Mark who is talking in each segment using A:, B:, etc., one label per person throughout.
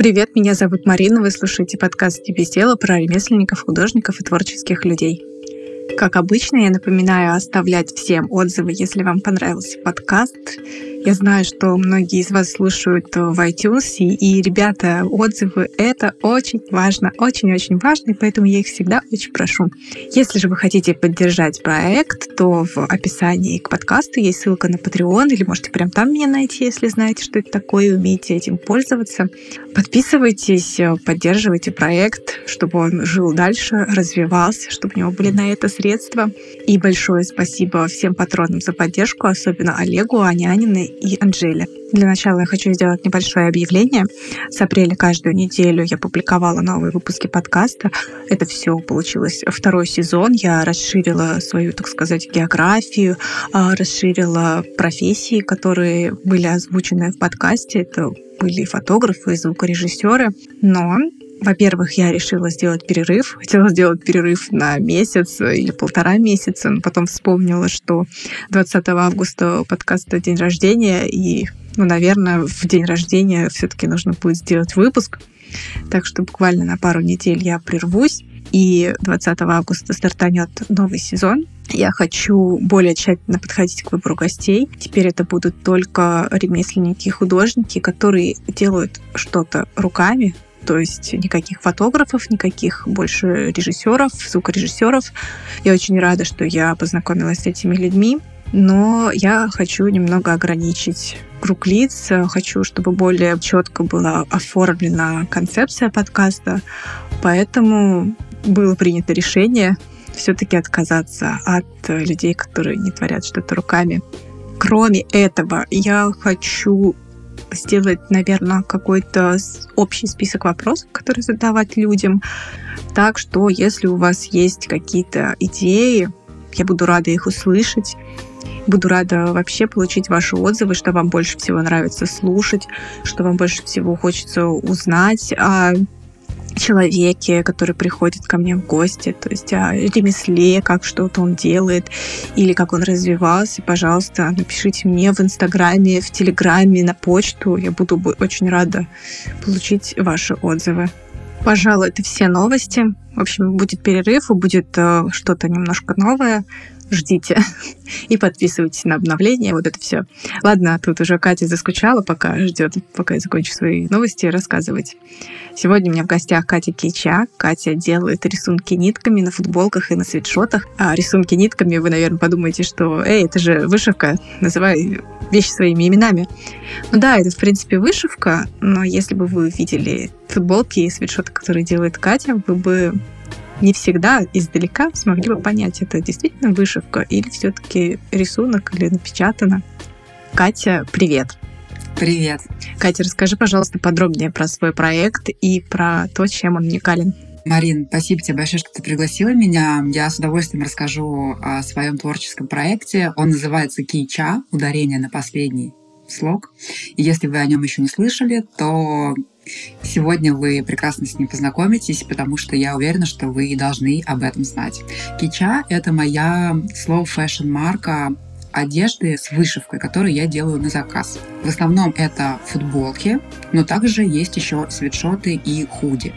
A: Привет, меня зовут Марина, вы слушаете подкаст «Не без дела» про ремесленников, художников и творческих людей. Как обычно, я напоминаю оставлять всем отзывы, если вам понравился подкаст. Я знаю, что многие из вас слушают в iTunes, и, ребята, отзывы — это очень важно, очень-очень важно, и поэтому я их всегда очень прошу. Если же вы хотите поддержать проект, то в описании к подкасту есть ссылка на Patreon, или можете прям там меня найти, если знаете, что это такое, и умеете этим пользоваться. Подписывайтесь, поддерживайте проект, чтобы он жил дальше, развивался, чтобы у него были на это средства. И большое спасибо всем патронам за поддержку, особенно Олегу, Аняниной и Анжеле. Для начала я хочу сделать небольшое объявление. С апреля каждую неделю я публиковала новые выпуски подкаста. Это все получилось второй сезон. Я расширила свою, так сказать, географию, а, расширила профессии, которые были озвучены в подкасте. Это были фотографы, звукорежиссеры. Но во-первых, я решила сделать перерыв. Хотела сделать перерыв на месяц или полтора месяца, но потом вспомнила, что 20 августа подкаста день рождения, и, ну, наверное, в день рождения все-таки нужно будет сделать выпуск. Так что буквально на пару недель я прервусь. И 20 августа стартанет новый сезон. Я хочу более тщательно подходить к выбору гостей. Теперь это будут только ремесленники и художники, которые делают что-то руками, то есть никаких фотографов, никаких больше режиссеров, звукорежиссеров. Я очень рада, что я познакомилась с этими людьми, но я хочу немного ограничить круг лиц, хочу, чтобы более четко была оформлена концепция подкаста, поэтому было принято решение все-таки отказаться от людей, которые не творят что-то руками. Кроме этого, я хочу сделать, наверное, какой-то общий список вопросов, которые задавать людям. Так что, если у вас есть какие-то идеи, я буду рада их услышать. Буду рада вообще получить ваши отзывы, что вам больше всего нравится слушать, что вам больше всего хочется узнать о человеке, который приходит ко мне в гости, то есть о ремесле, как что-то он делает, или как он развивался, пожалуйста, напишите мне в Инстаграме, в Телеграме, на почту. Я буду очень рада получить ваши отзывы. Пожалуй, это все новости. В общем, будет перерыв, и будет э, что-то немножко новое ждите и подписывайтесь на обновления, вот это все. Ладно, тут уже Катя заскучала, пока ждет, пока я закончу свои новости рассказывать. Сегодня у меня в гостях Катя Кича. Катя делает рисунки нитками на футболках и на свитшотах. А рисунки нитками вы, наверное, подумаете, что «Эй, это же вышивка, называй вещи своими именами». Ну да, это, в принципе, вышивка, но если бы вы видели футболки и свитшоты, которые делает Катя, вы бы не всегда издалека смогли бы понять, это действительно вышивка или все-таки рисунок или напечатано. Катя, привет!
B: Привет!
A: Катя, расскажи, пожалуйста, подробнее про свой проект и про то, чем он уникален.
B: Марин, спасибо тебе большое, что ты пригласила меня. Я с удовольствием расскажу о своем творческом проекте. Он называется Кича, ударение на последний слог. И если вы о нем еще не слышали, то Сегодня вы прекрасно с ним познакомитесь, потому что я уверена, что вы должны об этом знать. Кича — это моя slow fashion марка одежды с вышивкой, которую я делаю на заказ. В основном это футболки, но также есть еще свитшоты и худи.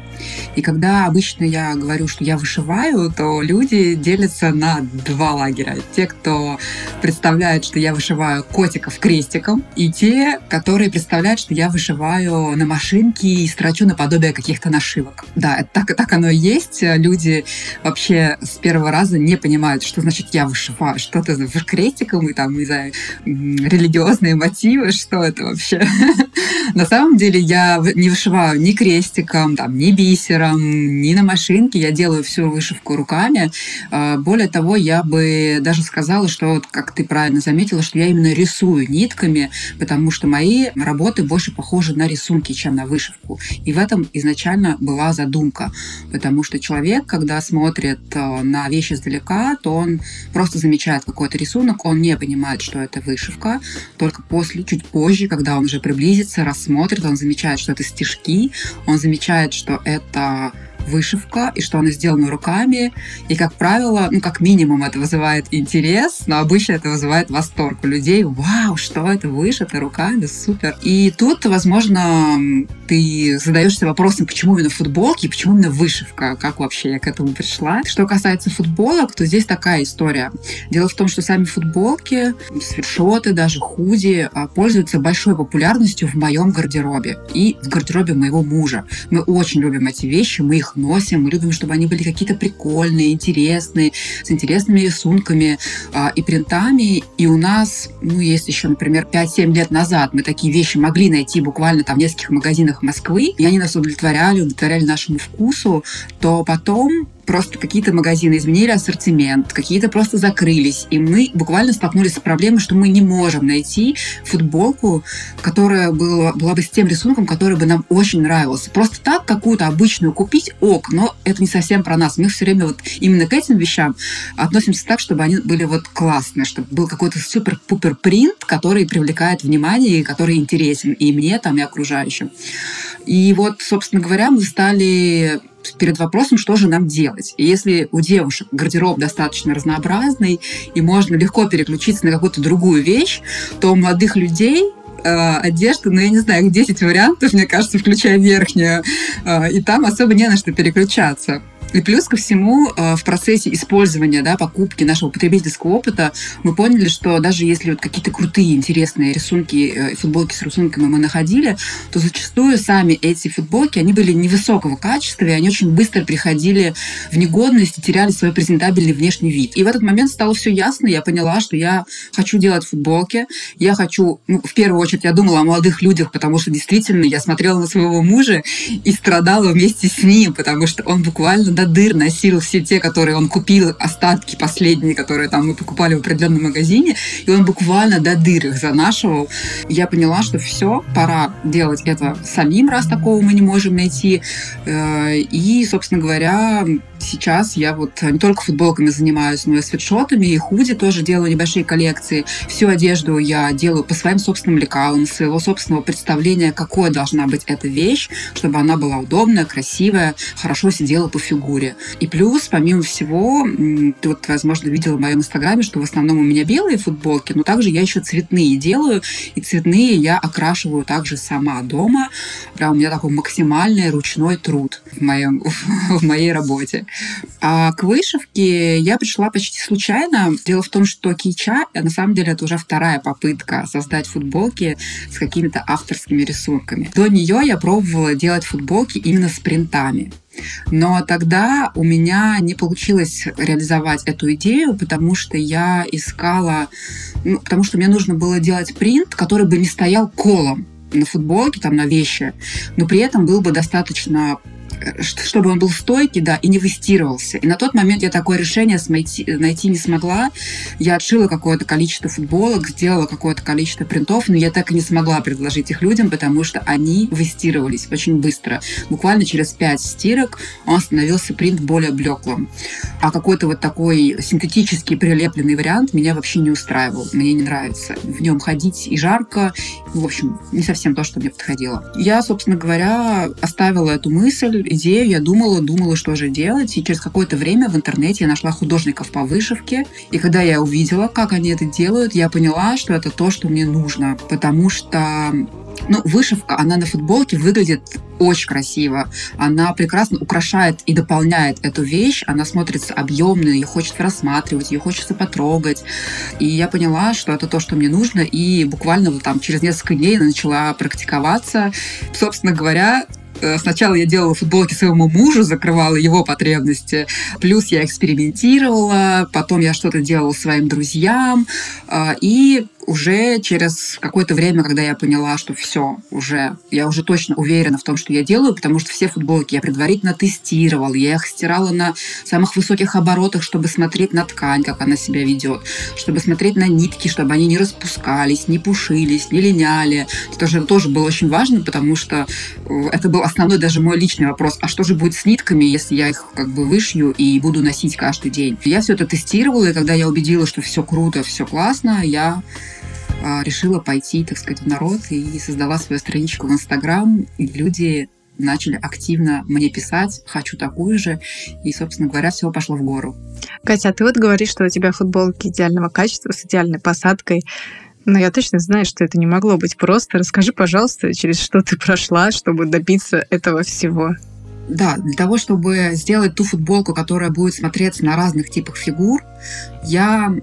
B: И когда обычно я говорю, что я вышиваю, то люди делятся на два лагеря. Те, кто представляет, что я вышиваю котиков крестиком, и те, которые представляют, что я вышиваю на машинке и строчу наподобие каких-то нашивок. Да, так, так оно и есть. Люди вообще с первого раза не понимают, что значит я вышиваю, что это крестиком и там, не знаю, религиозные мотивы, что это вообще. На самом деле я не вышиваю ни крестиком, там, ни бисером, ни на машинке. Я делаю всю вышивку руками. А, более того, я бы даже сказала, что, как ты правильно заметила, что я именно рисую нитками, потому что мои работы больше похожи на рисунки, чем на вышивку. И в этом изначально была задумка. Потому что человек, когда смотрит а, на вещи издалека, то он просто замечает какой-то рисунок, он не понимает, что это вышивка. Только после, чуть позже, когда он уже приблизится, рассмотрит, он замечает, что это стежки, он замечает, что это вышивка, и что она сделана руками. И, как правило, ну, как минимум, это вызывает интерес, но обычно это вызывает восторг у людей. Вау, что это вышито руками, супер. И тут, возможно, ты задаешься вопросом, почему именно футболки, почему именно вышивка, как вообще я к этому пришла. Что касается футболок, то здесь такая история. Дело в том, что сами футболки, свитшоты, даже худи а, пользуются большой популярностью в моем гардеробе и в гардеробе моего мужа. Мы очень любим эти вещи, мы их носим, мы любим, чтобы они были какие-то прикольные, интересные, с интересными рисунками а, и принтами. И у нас, ну, есть еще, например, 5-7 лет назад мы такие вещи могли найти буквально там в нескольких магазинах Москвы, и они нас удовлетворяли, удовлетворяли нашему вкусу, то потом просто какие-то магазины изменили ассортимент, какие-то просто закрылись. И мы буквально столкнулись с проблемой, что мы не можем найти футболку, которая была, была бы с тем рисунком, который бы нам очень нравился. Просто так какую-то обычную купить ок, но это не совсем про нас. Мы все время вот именно к этим вещам относимся так, чтобы они были вот классные, чтобы был какой-то супер-пупер принт, который привлекает внимание и который интересен и мне там, и окружающим. И вот, собственно говоря, мы стали перед вопросом, что же нам делать. И если у девушек гардероб достаточно разнообразный, и можно легко переключиться на какую-то другую вещь, то у молодых людей э, одежды, ну, я не знаю, их 10 вариантов, мне кажется, включая верхнюю, э, и там особо не на что переключаться. И плюс ко всему, э, в процессе использования, да, покупки нашего потребительского опыта, мы поняли, что даже если вот какие-то крутые, интересные рисунки, э, футболки с рисунками мы находили, то зачастую сами эти футболки, они были невысокого качества, и они очень быстро приходили в негодность и теряли свой презентабельный внешний вид. И в этот момент стало все ясно, я поняла, что я хочу делать футболки, я хочу, ну, в первую очередь, я думала о молодых людях, потому что действительно я смотрела на своего мужа и страдала вместе с ним, потому что он буквально до дыр носил все те, которые он купил, остатки последние, которые там мы покупали в определенном магазине, и он буквально до дыр их занашивал. Я поняла, что все, пора делать это самим, раз такого мы не можем найти. Э, и, собственно говоря, сейчас я вот не только футболками занимаюсь, но и свитшотами, и худи тоже делаю небольшие коллекции. Всю одежду я делаю по своим собственным лекалам, своего собственного представления, какой должна быть эта вещь, чтобы она была удобная, красивая, хорошо сидела по фигуре. И плюс, помимо всего, ты вот, возможно, видела в моем инстаграме, что в основном у меня белые футболки, но также я еще цветные делаю, и цветные я окрашиваю также сама дома. Прям у меня такой максимальный ручной труд в, моем, в моей работе. А к вышивке я пришла почти случайно. Дело в том, что кича, на самом деле, это уже вторая попытка создать футболки с какими-то авторскими рисунками. До нее я пробовала делать футболки именно с принтами. Но тогда у меня не получилось реализовать эту идею, потому что я искала, ну, потому что мне нужно было делать принт, который бы не стоял колом на футболке, там, на вещи, но при этом был бы достаточно чтобы он был стойкий, да, и не выстирывался. И на тот момент я такое решение найти, найти не смогла. Я отшила какое-то количество футболок, сделала какое-то количество принтов, но я так и не смогла предложить их людям, потому что они выстирывались очень быстро. Буквально через пять стирок он становился принт более блеклым. А какой-то вот такой синтетический прилепленный вариант меня вообще не устраивал. Мне не нравится. В нем ходить и жарко. В общем, не совсем то, что мне подходило. Я, собственно говоря, оставила эту мысль идею, я думала, думала, что же делать. И через какое-то время в интернете я нашла художников по вышивке. И когда я увидела, как они это делают, я поняла, что это то, что мне нужно. Потому что ну, вышивка, она на футболке выглядит очень красиво. Она прекрасно украшает и дополняет эту вещь. Она смотрится объемно, ее хочется рассматривать, ее хочется потрогать. И я поняла, что это то, что мне нужно. И буквально вот там через несколько дней начала практиковаться. Собственно говоря, сначала я делала футболки своему мужу, закрывала его потребности, плюс я экспериментировала, потом я что-то делала своим друзьям, а, и уже через какое-то время, когда я поняла, что все, уже, я уже точно уверена в том, что я делаю, потому что все футболки я предварительно тестировала, я их стирала на самых высоких оборотах, чтобы смотреть на ткань, как она себя ведет, чтобы смотреть на нитки, чтобы они не распускались, не пушились, не линяли. Это же тоже было очень важно, потому что э, это был основной даже мой личный вопрос, а что же будет с нитками, если я их как бы вышью и буду носить каждый день? Я все это тестировала, и когда я убедилась, что все круто, все классно, я решила пойти, так сказать, в народ и создала свою страничку в Инстаграм. И люди начали активно мне писать, хочу такую же, и, собственно говоря, все пошло в гору.
A: Катя, а ты вот говоришь, что у тебя футболки идеального качества с идеальной посадкой. Но я точно знаю, что это не могло быть просто. Расскажи, пожалуйста, через что ты прошла, чтобы добиться этого всего.
B: Да, для того, чтобы сделать ту футболку, которая будет смотреться на разных типах фигур, я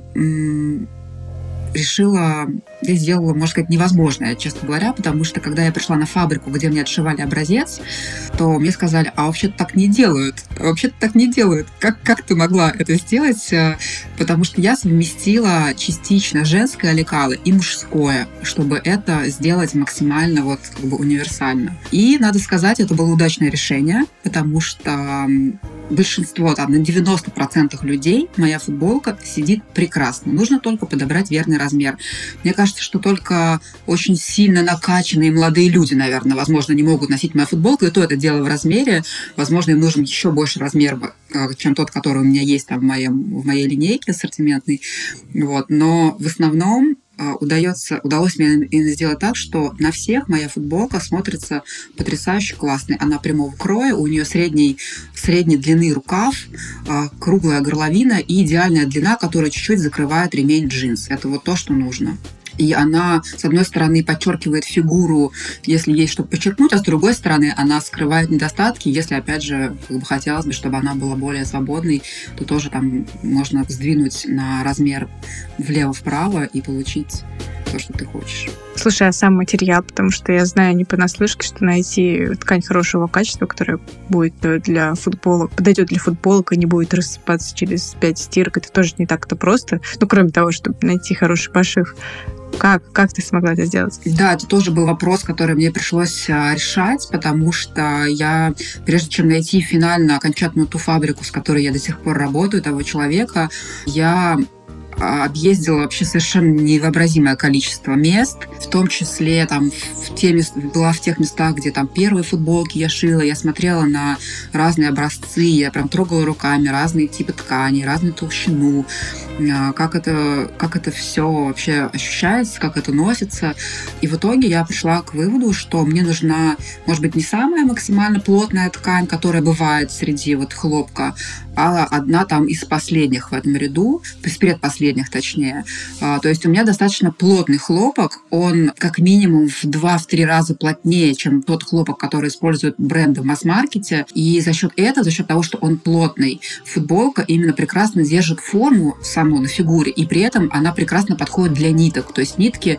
B: решила я сделала, можно сказать, невозможное, честно говоря, потому что когда я пришла на фабрику, где мне отшивали образец, то мне сказали, а вообще-то так не делают. Вообще-то так не делают. Как, как ты могла это сделать? Э, потому что я совместила частично женское лекало и мужское, чтобы это сделать максимально вот как бы универсально. И, надо сказать, это было удачное решение, потому что большинство, там, на 90% людей моя футболка сидит прекрасно. Нужно только подобрать верный размер. Мне кажется, что только очень сильно накачанные молодые люди, наверное, возможно, не могут носить мою футболку, и то это дело в размере. Возможно, им нужен еще больше размер, э, чем тот, который у меня есть там в, моем, в моей линейке ассортиментной. Вот. Но в основном удается, удалось мне сделать так, что на всех моя футболка смотрится потрясающе классной. Она прямого кроя, у нее средний, средней длины рукав, а, круглая горловина и идеальная длина, которая чуть-чуть закрывает ремень джинс. Это вот то, что нужно. И она, с одной стороны, подчеркивает фигуру, если есть что подчеркнуть, а с другой стороны, она скрывает недостатки. Если, опять же, как бы хотелось бы, чтобы она была более свободной, то тоже там можно сдвинуть на размер влево-вправо и получить то, что ты хочешь.
A: Слушай, а сам материал, потому что я знаю не понаслышке, что найти ткань хорошего качества, которая будет для футболок, подойдет для футболок и не будет рассыпаться через пять стирок, это тоже не так-то просто. Ну, кроме того, чтобы найти хороший пошив. Как, как ты смогла это сделать?
B: Да, это тоже был вопрос, который мне пришлось а, решать, потому что я, прежде чем найти финально окончательную ту фабрику, с которой я до сих пор работаю, того человека, я объездила вообще совершенно невообразимое количество мест, в том числе там в те мест, была в тех местах, где там первые футболки я шила, я смотрела на разные образцы, я прям трогала руками разные типы тканей, разную толщину, а, как это, как это все вообще ощущается, как это носится. И в итоге я пришла к выводу, что мне нужна, может быть, не самая максимально плотная ткань, которая бывает среди вот хлопка, а одна там из последних в этом ряду, из предпоследних точнее. А, то есть у меня достаточно плотный хлопок, он как минимум в 2-3 раза плотнее, чем тот хлопок, который используют бренды в масс-маркете. И за счет этого, за счет того, что он плотный, футболка именно прекрасно держит форму саму на фигуре, и при этом она прекрасно подходит для ниток. То есть нитки,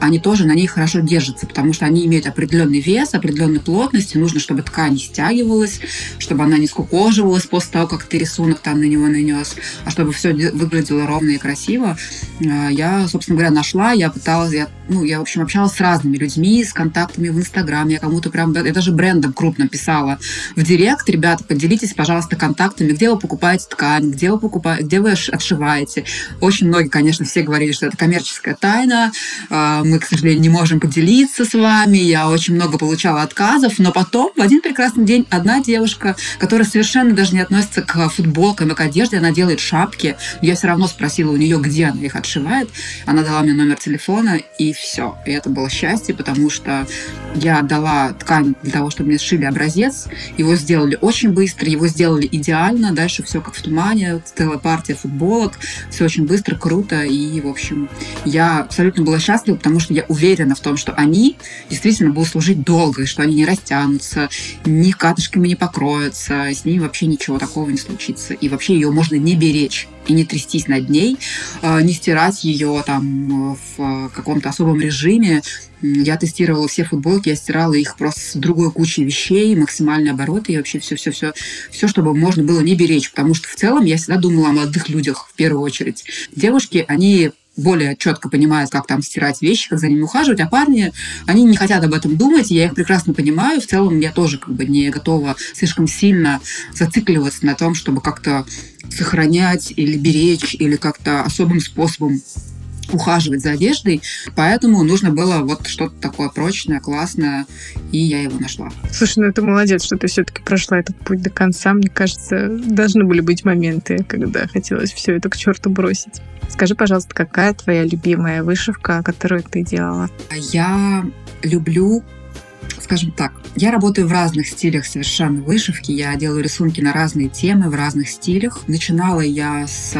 B: они тоже на ней хорошо держатся, потому что они имеют определенный вес, определенную плотность, и нужно, чтобы ткань стягивалась, чтобы она не скукоживалась после того, как ты рисунок там на него нанес, а чтобы все выглядело ровно и красиво, а, я, собственно говоря, нашла, я пыталась, я, ну, я, в общем, общалась с разными людьми, с контактами в Инстаграме, я кому-то прям, я даже брендом крупно писала в директ, ребята, поделитесь, пожалуйста, контактами, где вы покупаете ткань, где вы покупаете, где вы отшиваете. Очень многие, конечно, все говорили, что это коммерческая тайна, а, мы, к сожалению, не можем поделиться с вами, я очень много получала отказов, но потом в один прекрасный день одна девушка, которая совершенно даже не относится к футболкам и к одежде, она делает шапки. Я все равно спросила у нее, где она их отшивает. Она дала мне номер телефона, и все. И это было счастье, потому что я отдала ткань для того, чтобы мне сшили образец. Его сделали очень быстро, его сделали идеально. Дальше все как в тумане, целая партия футболок. Все очень быстро, круто. И, в общем, я абсолютно была счастлива, потому что я уверена в том, что они действительно будут служить долго, и что они не растянутся, ни катышками не покроются, с ними вообще ничего такого не случится. И вообще ее можно не беречь и не трястись над ней, а, не стирать ее там в каком-то особом режиме. Я тестировала все футболки, я стирала их просто с другой кучей вещей, максимальные обороты и вообще все-все-все, все, чтобы можно было не беречь. Потому что в целом я всегда думала о молодых людях в первую очередь. Девушки, они более четко понимают, как там стирать вещи, как за ними ухаживать, а парни, они не хотят об этом думать, я их прекрасно понимаю. В целом я тоже как бы не готова слишком сильно зацикливаться на том, чтобы как-то сохранять или беречь, или как-то особым способом ухаживать за одеждой, поэтому нужно было вот что-то такое прочное, классное, и я его нашла.
A: Слушай, ну это молодец, что ты все-таки прошла этот путь до конца. Мне кажется, должны были быть моменты, когда хотелось все это к черту бросить. Скажи, пожалуйста, какая твоя любимая вышивка, которую ты делала?
B: Я люблю скажем так, я работаю в разных стилях совершенно вышивки. Я делаю рисунки на разные темы в разных стилях. Начинала я с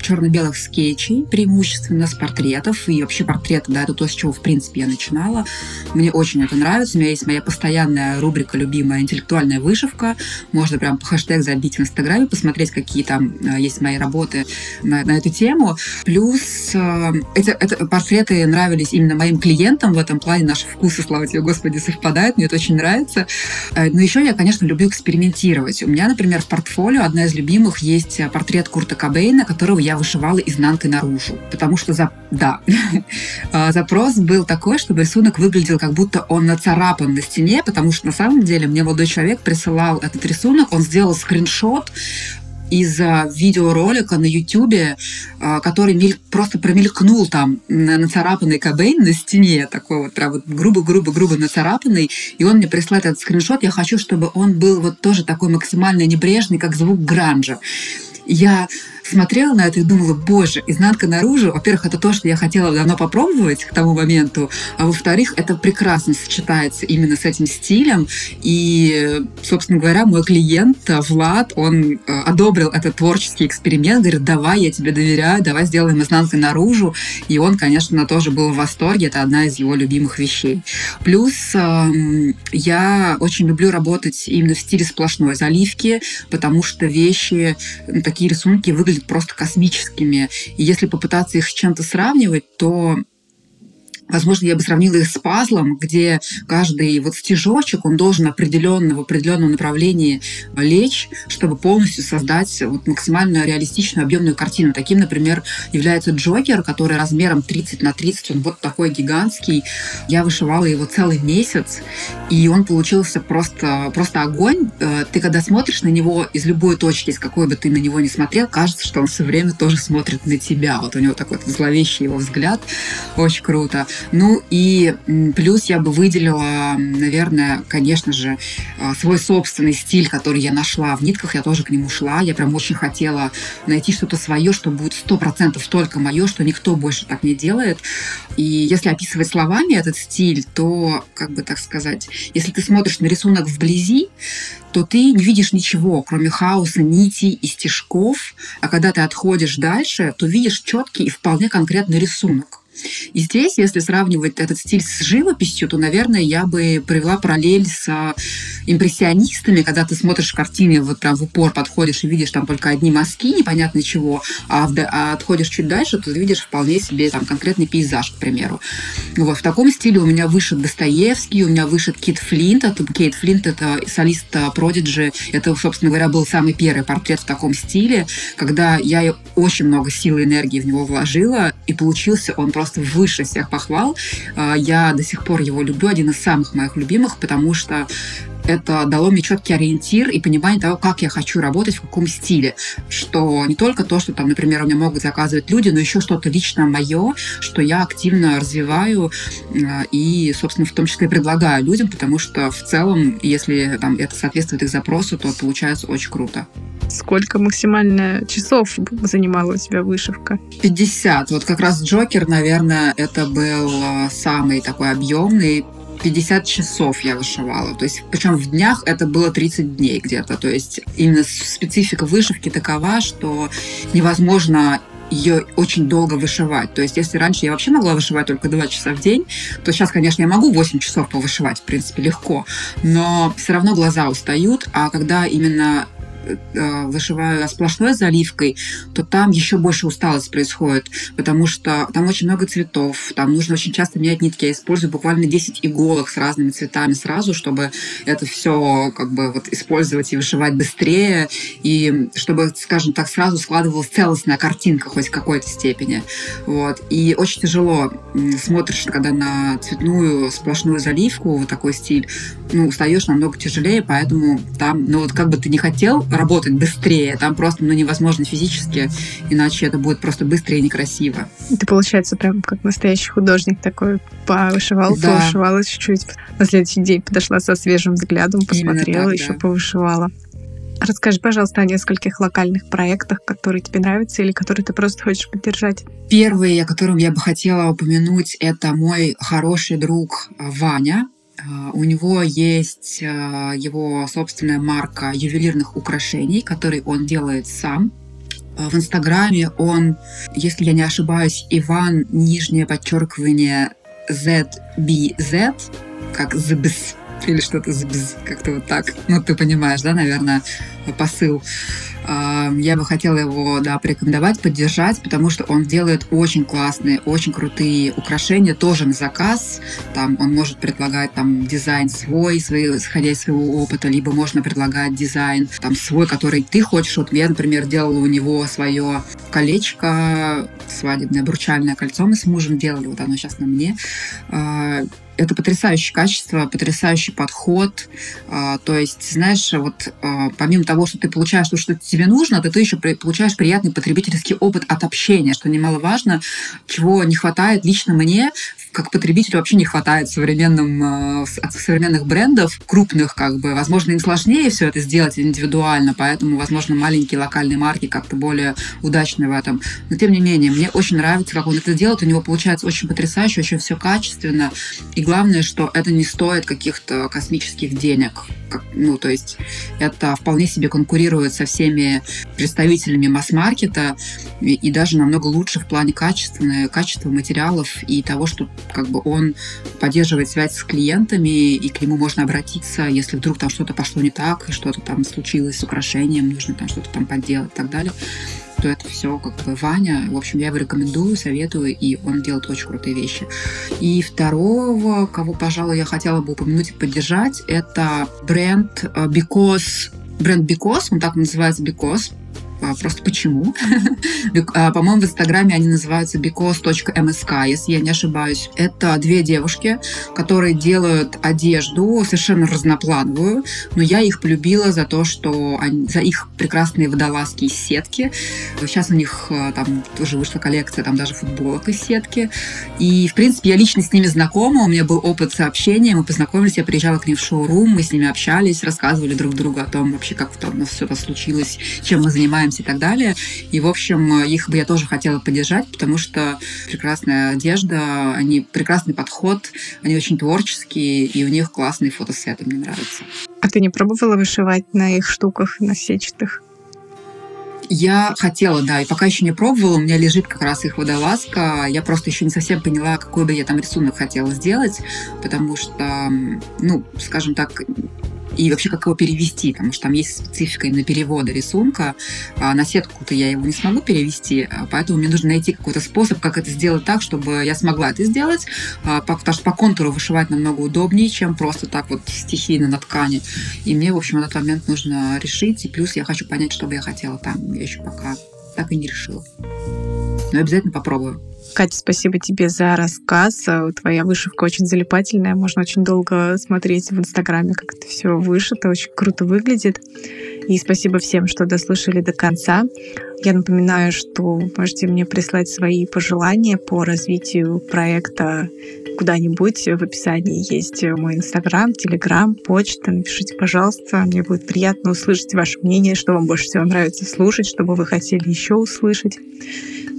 B: черно-белых скетчей, преимущественно с портретов. И вообще портреты, да, это то, с чего, в принципе, я начинала. Мне очень это нравится. У меня есть моя постоянная рубрика любимая интеллектуальная вышивка. Можно прям хэштег забить в Инстаграме, посмотреть, какие там э, есть мои работы на, на эту тему. Плюс э, эти, это, портреты нравились именно моим клиентам в этом плане. Наши вкусы, слава тебе, Господи, совпадают. Мне это очень нравится. Э, но еще я, конечно, люблю экспериментировать. У меня, например, в портфолио одна из любимых есть портрет Курта Кобейна, которого я вышивала изнанкой наружу. Потому что, за... да, запрос был такой, чтобы рисунок выглядел как будто он нацарапан на стене, потому что на самом деле мне молодой человек присылал этот рисунок, он сделал скриншот из видеоролика на Ютубе, а, который просто промелькнул там нацарапанный Кобейн на стене, такой вот прям вот грубо-грубо-грубо нацарапанный, и он мне прислал этот скриншот. Я хочу, чтобы он был вот тоже такой максимально небрежный, как звук гранжа. Я смотрела на это и думала, боже, изнанка наружу, во-первых, это то, что я хотела давно попробовать к тому моменту, а во-вторых, это прекрасно сочетается именно с этим стилем, и, собственно говоря, мой клиент Влад, он э, одобрил этот творческий эксперимент, говорит, давай, я тебе доверяю, давай сделаем изнанкой наружу, и он, конечно, тоже был в восторге, это одна из его любимых вещей. Плюс эм, я очень люблю работать именно в стиле сплошной заливки, потому что вещи, такие рисунки выглядят выглядят просто космическими. И если попытаться их с чем-то сравнивать, то Возможно, я бы сравнила их с пазлом, где каждый вот стежочек, он должен определенно, в определенном направлении лечь, чтобы полностью создать вот максимально реалистичную объемную картину. Таким, например, является Джокер, который размером 30 на 30, он вот такой гигантский. Я вышивала его целый месяц, и он получился просто, просто огонь. Э, ты когда смотришь на него из любой точки, из какой бы ты на него не смотрел, кажется, что он все время тоже смотрит на тебя. Вот у него такой зловещий его взгляд. Очень круто. Ну и плюс я бы выделила, наверное, конечно же, а, свой собственный стиль, который я нашла в нитках. Я тоже к нему шла. Я прям очень хотела найти что-то свое, что будет сто процентов только мое, что никто больше так не делает. И если описывать словами этот стиль, то, как бы так сказать, если ты смотришь на рисунок вблизи, то ты не видишь ничего, кроме хаоса, нитей и стежков. А когда ты отходишь дальше, то видишь четкий и вполне конкретный рисунок. И здесь, если сравнивать этот стиль с живописью, то, наверное, я бы провела параллель с а, импрессионистами, когда ты смотришь картины, вот прям в упор подходишь и видишь там только одни мазки, непонятно чего, а, а отходишь чуть дальше, то ты видишь вполне себе там конкретный пейзаж, к примеру. Вот в таком стиле у меня вышит Достоевский, у меня вышит Кит Флинт, это Кейт Флинт, это солист Продиджи, это, собственно говоря, был самый первый портрет в таком стиле, когда я очень много сил и энергии в него вложила, и получился он просто просто выше всех похвал. А, я до сих пор его люблю, один из самых моих любимых, потому что это дало мне четкий ориентир и понимание того, как я хочу работать, в каком стиле. Что не только то, что там, например, у меня могут заказывать люди, но еще что-то лично мое, что я активно развиваю а, и, собственно, в том числе предлагаю людям, потому что в целом, если там это соответствует их запросу, то получается очень круто.
A: Сколько максимально часов занимала у тебя вышивка?
B: 50. Вот как раз Джокер, наверное, это был а, самый такой объемный. 50 часов я вышивала. То есть, причем в днях это было 30 дней где-то. То есть, именно специфика вышивки такова, что невозможно ее очень долго вышивать. То есть, если раньше я вообще могла вышивать только 2 часа в день, то сейчас, конечно, я могу 8 часов повышивать, в принципе, легко. Но все равно глаза устают, а когда именно вышиваю сплошной заливкой, то там еще больше усталость происходит, потому что там очень много цветов, там нужно очень часто менять нитки. Я использую буквально 10 иголок с разными цветами сразу, чтобы это все как бы вот использовать и вышивать быстрее, и чтобы, скажем так, сразу складывалась целостная картинка хоть в какой-то степени. Вот. И очень тяжело смотришь, когда на цветную сплошную заливку, вот такой стиль, ну, устаешь намного тяжелее, поэтому там, ну вот как бы ты не хотел работать быстрее. Там просто ну, невозможно физически, иначе это будет просто быстро и некрасиво.
A: Ты, получается, прям как настоящий художник такой повышивал, да. повышивала чуть-чуть. На следующий день подошла со свежим взглядом, посмотрела, так, еще да. повышивала. Расскажи, пожалуйста, о нескольких локальных проектах, которые тебе нравятся или которые ты просто хочешь поддержать.
B: Первый, о котором я бы хотела упомянуть, это мой хороший друг Ваня. А, у него есть а, его собственная марка ювелирных украшений, которые он делает сам. В Инстаграме он, если я не ошибаюсь, Иван, нижнее подчеркивание ZBZ, как ZBZ, или что-то как-то вот так. Ну, ты понимаешь, да, наверное, посыл. Я бы хотела его, да, порекомендовать, поддержать, потому что он делает очень классные, очень крутые украшения, тоже на заказ. Там он может предлагать там дизайн свой, свой, исходя из своего опыта, либо можно предлагать дизайн там свой, который ты хочешь. Вот я, например, делала у него свое колечко, свадебное обручальное кольцо мы с мужем делали, вот оно сейчас на мне а, это потрясающее качество, потрясающий подход. А, то есть, знаешь, вот а, помимо того, что ты получаешь то, что тебе нужно, ты, ты еще получаешь приятный потребительский опыт от общения, что немаловажно, чего не хватает лично мне как потребителю вообще не хватает современным, от современных брендов, крупных, как бы, возможно, им сложнее все это сделать индивидуально, поэтому, возможно, маленькие локальные марки как-то более удачны в этом. Но, тем не менее, мне очень нравится, как он это делает, у него получается очень потрясающе, очень все качественно, и главное, что это не стоит каких-то космических денег. Как, ну, то есть это вполне себе конкурирует со всеми представителями масс-маркета и, и даже намного лучше в плане качества, качества материалов и того, что как бы он поддерживает связь с клиентами, и к нему можно обратиться, если вдруг там что-то пошло не так, и что-то там случилось с украшением, нужно там что-то там подделать и так далее то это все как бы Ваня. В общем, я его рекомендую, советую, и он делает очень крутые вещи. И второго, кого, пожалуй, я хотела бы упомянуть и поддержать, это бренд э, Because бренд Because, он так называется Because, просто почему. А, по-моему, в Инстаграме они называются because.msk, если я не ошибаюсь. Это две девушки, которые делают одежду совершенно разноплановую, но я их полюбила за то, что они, за их прекрасные водолазки из сетки. Сейчас у них а, там тоже вышла коллекция, там даже футболок из сетки. И, в принципе, я лично с ними знакома, у меня был опыт сообщения, мы познакомились, я приезжала к ним в шоурум, мы с ними общались, рассказывали друг другу о том вообще, как там у нас все это случилось, чем мы занимаемся занимаемся и так далее. И, в общем, их бы я тоже хотела поддержать, потому что прекрасная одежда, они прекрасный подход, они очень творческие, и у них классные фотосеты, мне нравятся.
A: А ты не пробовала вышивать на их штуках, на сетчатых?
B: Я хотела, да, и пока еще не пробовала, у меня лежит как раз их водолазка. Я просто еще не совсем поняла, какой бы я там рисунок хотела сделать, потому что, ну, скажем так, и вообще как его перевести, потому что там есть специфика именно перевода рисунка. А на сетку-то я его не смогу перевести, а поэтому мне нужно найти какой-то способ, как это сделать так, чтобы я смогла это сделать, а, потому что по контуру вышивать намного удобнее, чем просто так вот стихийно на ткани. И мне, в общем, этот момент нужно решить, и плюс я хочу понять, что бы я хотела там. Я еще пока так и не решила. Но обязательно попробую.
A: Катя, спасибо тебе за рассказ. Твоя вышивка очень залипательная. Можно очень долго смотреть в Инстаграме, как это все вышито. Очень круто выглядит. И спасибо всем, что дослушали до конца. Я напоминаю, что можете мне прислать свои пожелания по развитию проекта куда-нибудь. В описании есть мой Инстаграм, Телеграм, почта. Напишите, пожалуйста. Мне будет приятно услышать ваше мнение, что вам больше всего нравится слушать, что бы вы хотели еще услышать.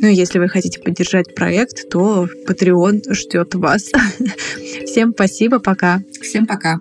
A: Ну и если вы хотите поддержать проект, то Patreon ждет вас. Всем спасибо, пока.
B: Всем пока.